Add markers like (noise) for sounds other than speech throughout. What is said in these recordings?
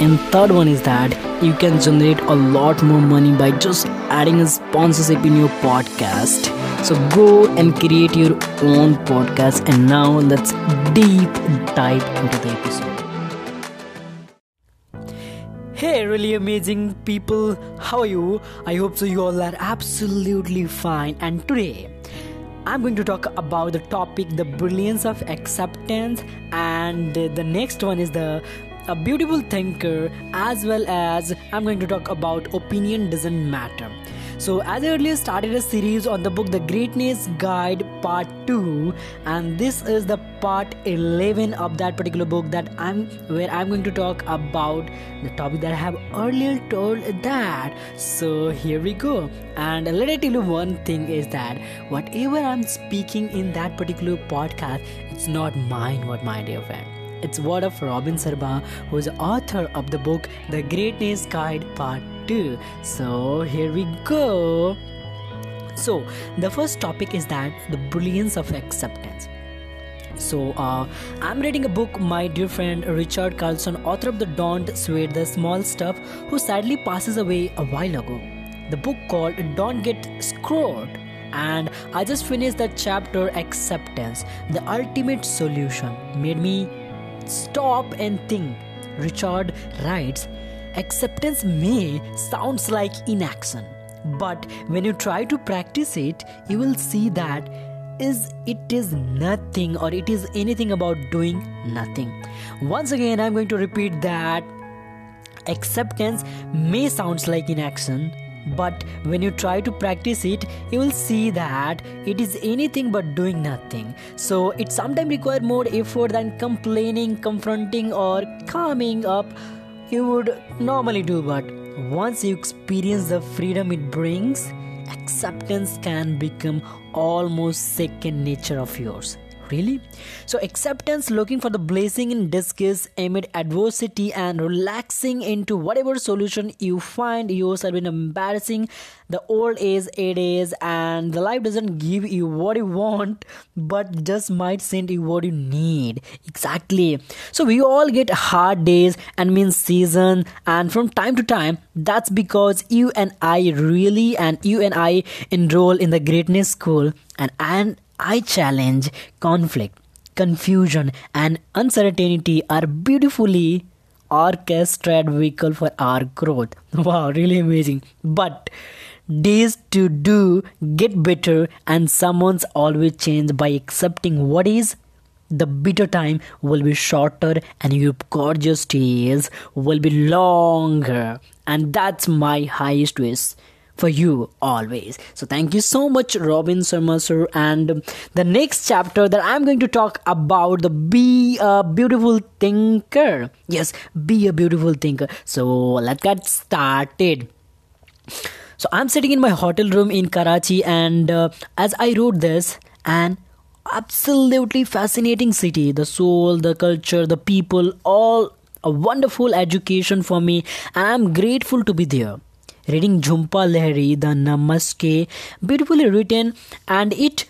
And third one is that you can generate a lot more money by just adding a sponsorship in your podcast. So go and create your own podcast. And now let's deep dive into the episode. Hey, really amazing people, how are you? I hope so. You all are absolutely fine. And today, I'm going to talk about the topic the brilliance of acceptance, and the next one is the a beautiful thinker as well as I'm going to talk about opinion doesn't matter. So, as I earlier started a series on the book The Greatness Guide Part 2, and this is the part 11 of that particular book that I'm where I'm going to talk about the topic that I have earlier told that. So, here we go. And let me tell you one thing is that whatever I'm speaking in that particular podcast, it's not mine, what my dear friend it's word of Robin Sharma, who is author of the book The Greatness Guide Part 2. So here we go. So the first topic is that the brilliance of acceptance. So, uh, I'm reading a book, my dear friend Richard Carlson, author of the Don't Sweat the Small Stuff, who sadly passes away a while ago. The book called Don't Get Scrooged and I just finished the chapter Acceptance, the ultimate solution, made me stop and think. Richard writes, acceptance may sounds like inaction, but when you try to practice it, you will see that is it is nothing or it is anything about doing nothing. Once again, I'm going to repeat that acceptance may sounds like inaction but when you try to practice it you will see that it is anything but doing nothing. So it sometimes requires more effort than complaining confronting or calming up you would normally do. But once you experience the freedom it brings acceptance can become almost second nature of yours Really? So, acceptance, looking for the blessing in disguise amid adversity, and relaxing into whatever solution you find yourself in embarrassing the old age it is, and the life doesn't give you what you want, but just might send you what you need. Exactly. So, we all get hard days and mean season, and from time to time, that's because you and I really and you and I enroll in the greatness school and and I challenge conflict, confusion, and uncertainty are beautifully orchestrated vehicle for our growth. (laughs) Wow, really amazing. But days to do get better, and someone's always change by accepting what is. The bitter time will be shorter, and your gorgeous days will be longer, and that's my highest wish for you always. So thank you so much, Robin Sharma sir. And the next chapter that I'm going to talk about the be a beautiful thinker. Yes, be a beautiful thinker. So let's get started. So I'm sitting in my hotel room in Karachi, and uh, as I wrote this, and absolutely fascinating city, the soul, the culture, the people, all a wonderful education for me, and I'm grateful to be there reading Jhumpa Lahiri, the Namesake, beautifully written, and it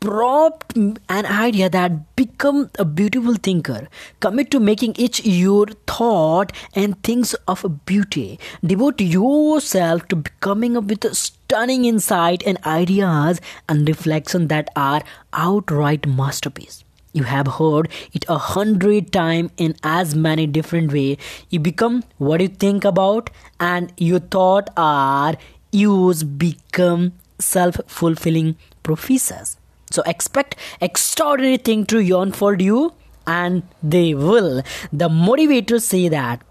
propped an idea that become a beautiful thinker commit to making each your thought and things of beauty. Devote yourself to coming up with stunning insight and ideas and reflection that are outright masterpiece you have heard it a hundred times in as many different way. You become what you think about and your thought are used become self-fulfilling prophecies. So expect extraordinary thing to unfold you and they will. The motivators say that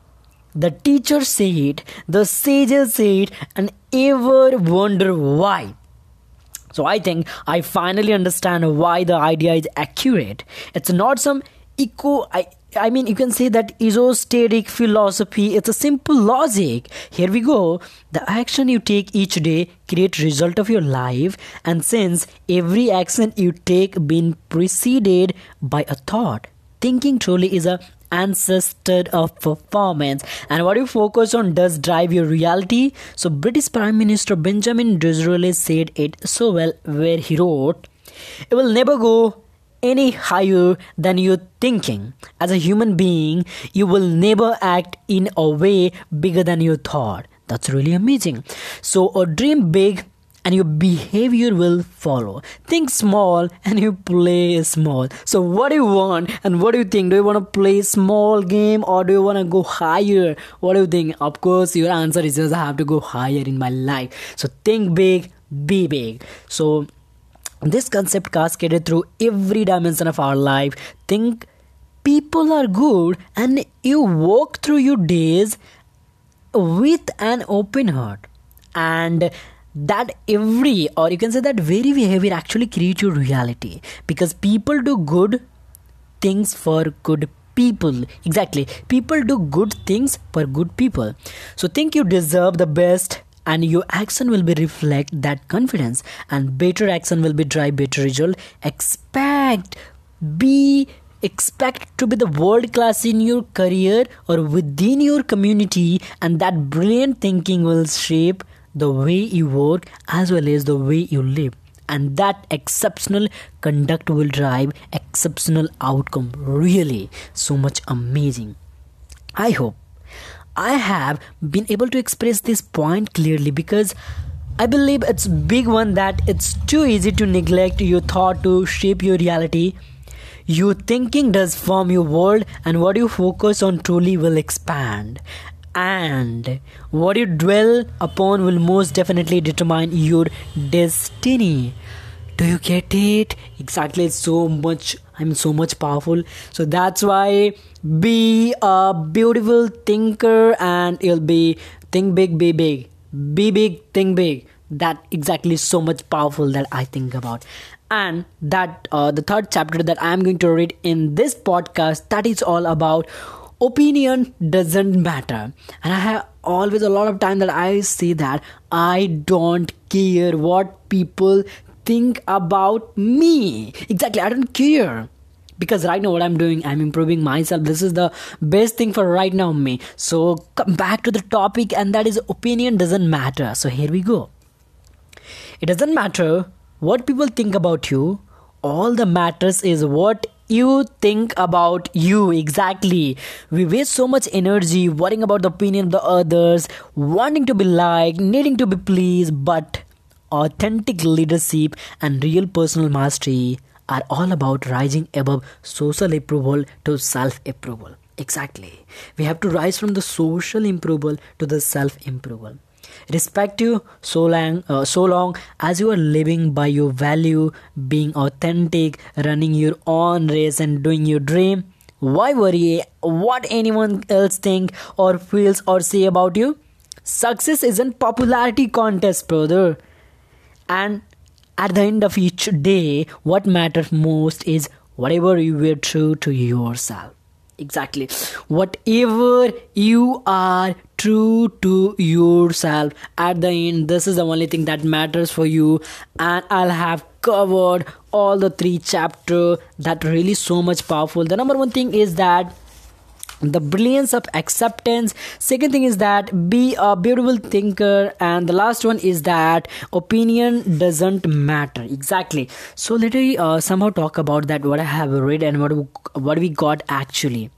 the teachers say it the sages say it and ever wonder why so I think I finally understand why the idea is accurate. It's not some eco I mean, you can say that esoteric philosophy. It's a simple logic. Here we go. The action you take each day create result of your life, and since every action you take been preceded by a thought, thinking truly is a ancestor of performance and what you focus on does drive your reality so british prime minister benjamin disraeli said it so well where he wrote it will never go any higher than your thinking. As a human being, you will never act in a way bigger than your thought. That's really amazing. So, a dream big and your behavior will follow. Think small and you play small. So, what do you want and what do you think? Do you want to play small game or do you want to go higher? What do you think? Of course, your answer is just I have to go higher in my life. So, think big, be big. So, this concept cascaded through every dimension of our life. Think people are good and you walk through your days with an open heart. And that every or you can say that very behavior actually creates your reality. Because people do good things for good people. Exactly. People do good things for good people. So think you deserve the best and your action will be reflect that confidence. And better action will be drive better result. Expect be expect to be the world class in your career or within your community. And that brilliant thinking will shape the way you work as well as the way you live and that exceptional conduct will drive exceptional outcome really so much amazing i hope I have been able to express this point clearly because I believe it's big one that it's too easy to neglect your thought to shape your reality. Your thinking does form your world and what you focus on truly will expand. And what you dwell upon will most definitely determine your destiny. Do you get it? Exactly it's so much i'm so much powerful. So that's why be a beautiful thinker and you'll be think big be big. Be big think big. That exactly so much powerful that i think about. And that uh, the third chapter that i am going to read in this podcast that is all about opinion doesn't matter and i have always a lot of time that i say that i don't care what people think about me. Exactly, I don't care. Because right now, what I'm doing, I'm improving myself. This is the best thing for right now, me. So, come back to the topic, and that is opinion doesn't matter. So, here we go. It doesn't matter what people think about you, all that matters is what you think about you exactly we waste so much energy worrying about the opinion of the others wanting to be liked needing to be pleased but authentic leadership and real personal mastery are all about rising above social approval to self approval. Exactly. We have to rise from the social approval to the self approval. Respect you so long, uh, so long as you are living by your value, being authentic, running your own race, and doing your dream. Why worry what anyone else think or feels or say about you? Success isn't popularity contest, brother. And at the end of each day, what matters most is whatever you were true to yourself. Exactly. Whatever you are true to yourself, at the end, this is the only thing that matters for you. And I'll have covered all the three chapter that really so much powerful. The number one thing is that the brilliance of acceptance. Second thing is that be a beautiful thinker. And the last one is that opinion doesn't matter. Exactly. So let me uh, somehow talk about that what i have read and what what we got actually.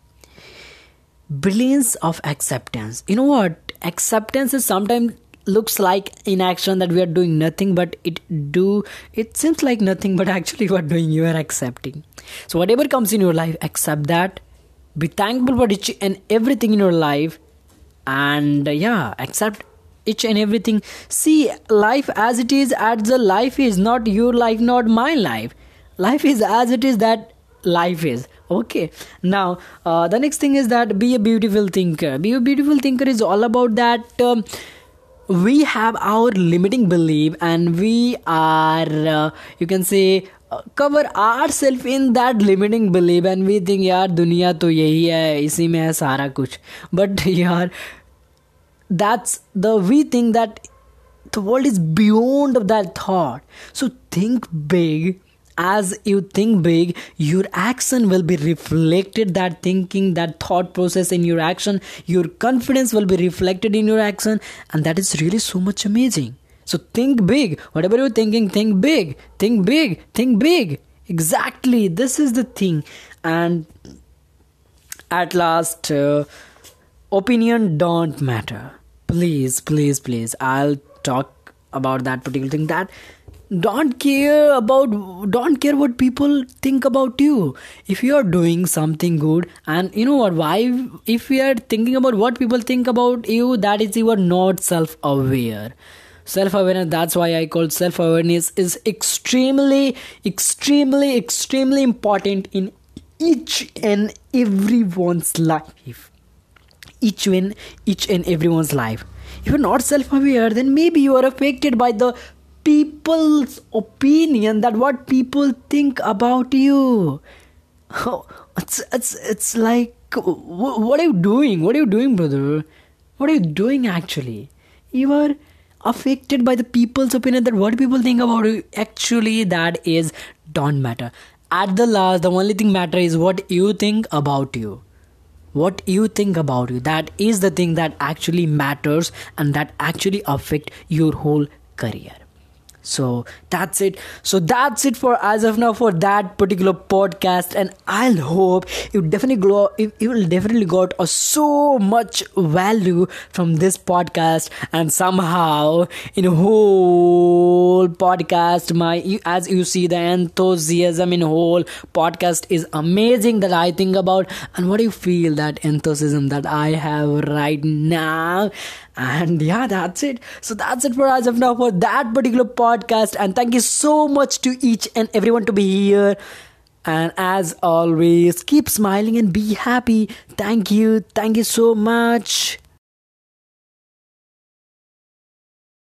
Brilliance of acceptance. You know what? Acceptance is sometimes looks like inaction that we are doing nothing but it do it seems like nothing but (laughs) actually what doing you are accepting. So whatever comes in your life accept that be thankful for each and everything in your life and uh, yeah accept each and everything. See life as it is as the life is not your life not my life. Life is as it is that life is. Okay. Now uh, the next thing is that be a beautiful thinker. Be a beautiful thinker is all about that um, we have our limiting belief and we are uh, you can say cover ourselves in that limiting belief and we think यार दुनिया तो यही है इसी में है सारा कुछ but यार (laughs) that's the we think that the world is beyond of that thought so think big as you think big your action will be reflected that thinking that thought process in your action your confidence will be reflected in your action and that is really so much amazing so think big. Whatever you're thinking, think big. Think big. Think big. Exactly. This is the thing. And at last, uh, opinion don't matter. Please, please, please. I'll talk about that particular thing. That don't care about don't care what people think about you if you are doing something good and you know what why if you are thinking about what people think about you that is you are not self aware self awareness that's why i call self awareness is extremely extremely extremely important in each and everyone's life. Each and each and everyone's life. If you're not self aware then maybe you are affected by the people's opinion that what people think about you. Oh, it's it's it's like what are you doing? What are you doing brother? What are you doing actually? You are affected by the people's opinion that what people think about you actually that is don't matter. At the last the only thing matter is what you think about you. What you think about you. That is the thing that actually matters and that actually affect your whole career so that's it. So that's it for as of now for that particular podcast. And i'll hope you definitely grow you, will definitely got so much value from this podcast. And somehow in whole podcast my as you see the enthusiasm in whole podcast is amazing that i think about. And what do you feel that enthusiasm that i have right now and yeah that's it. So that's it for as of now for that particular podcast. And thank you so much to each and everyone to be here. And as always keep smiling and be happy. Thank you. Thank you so much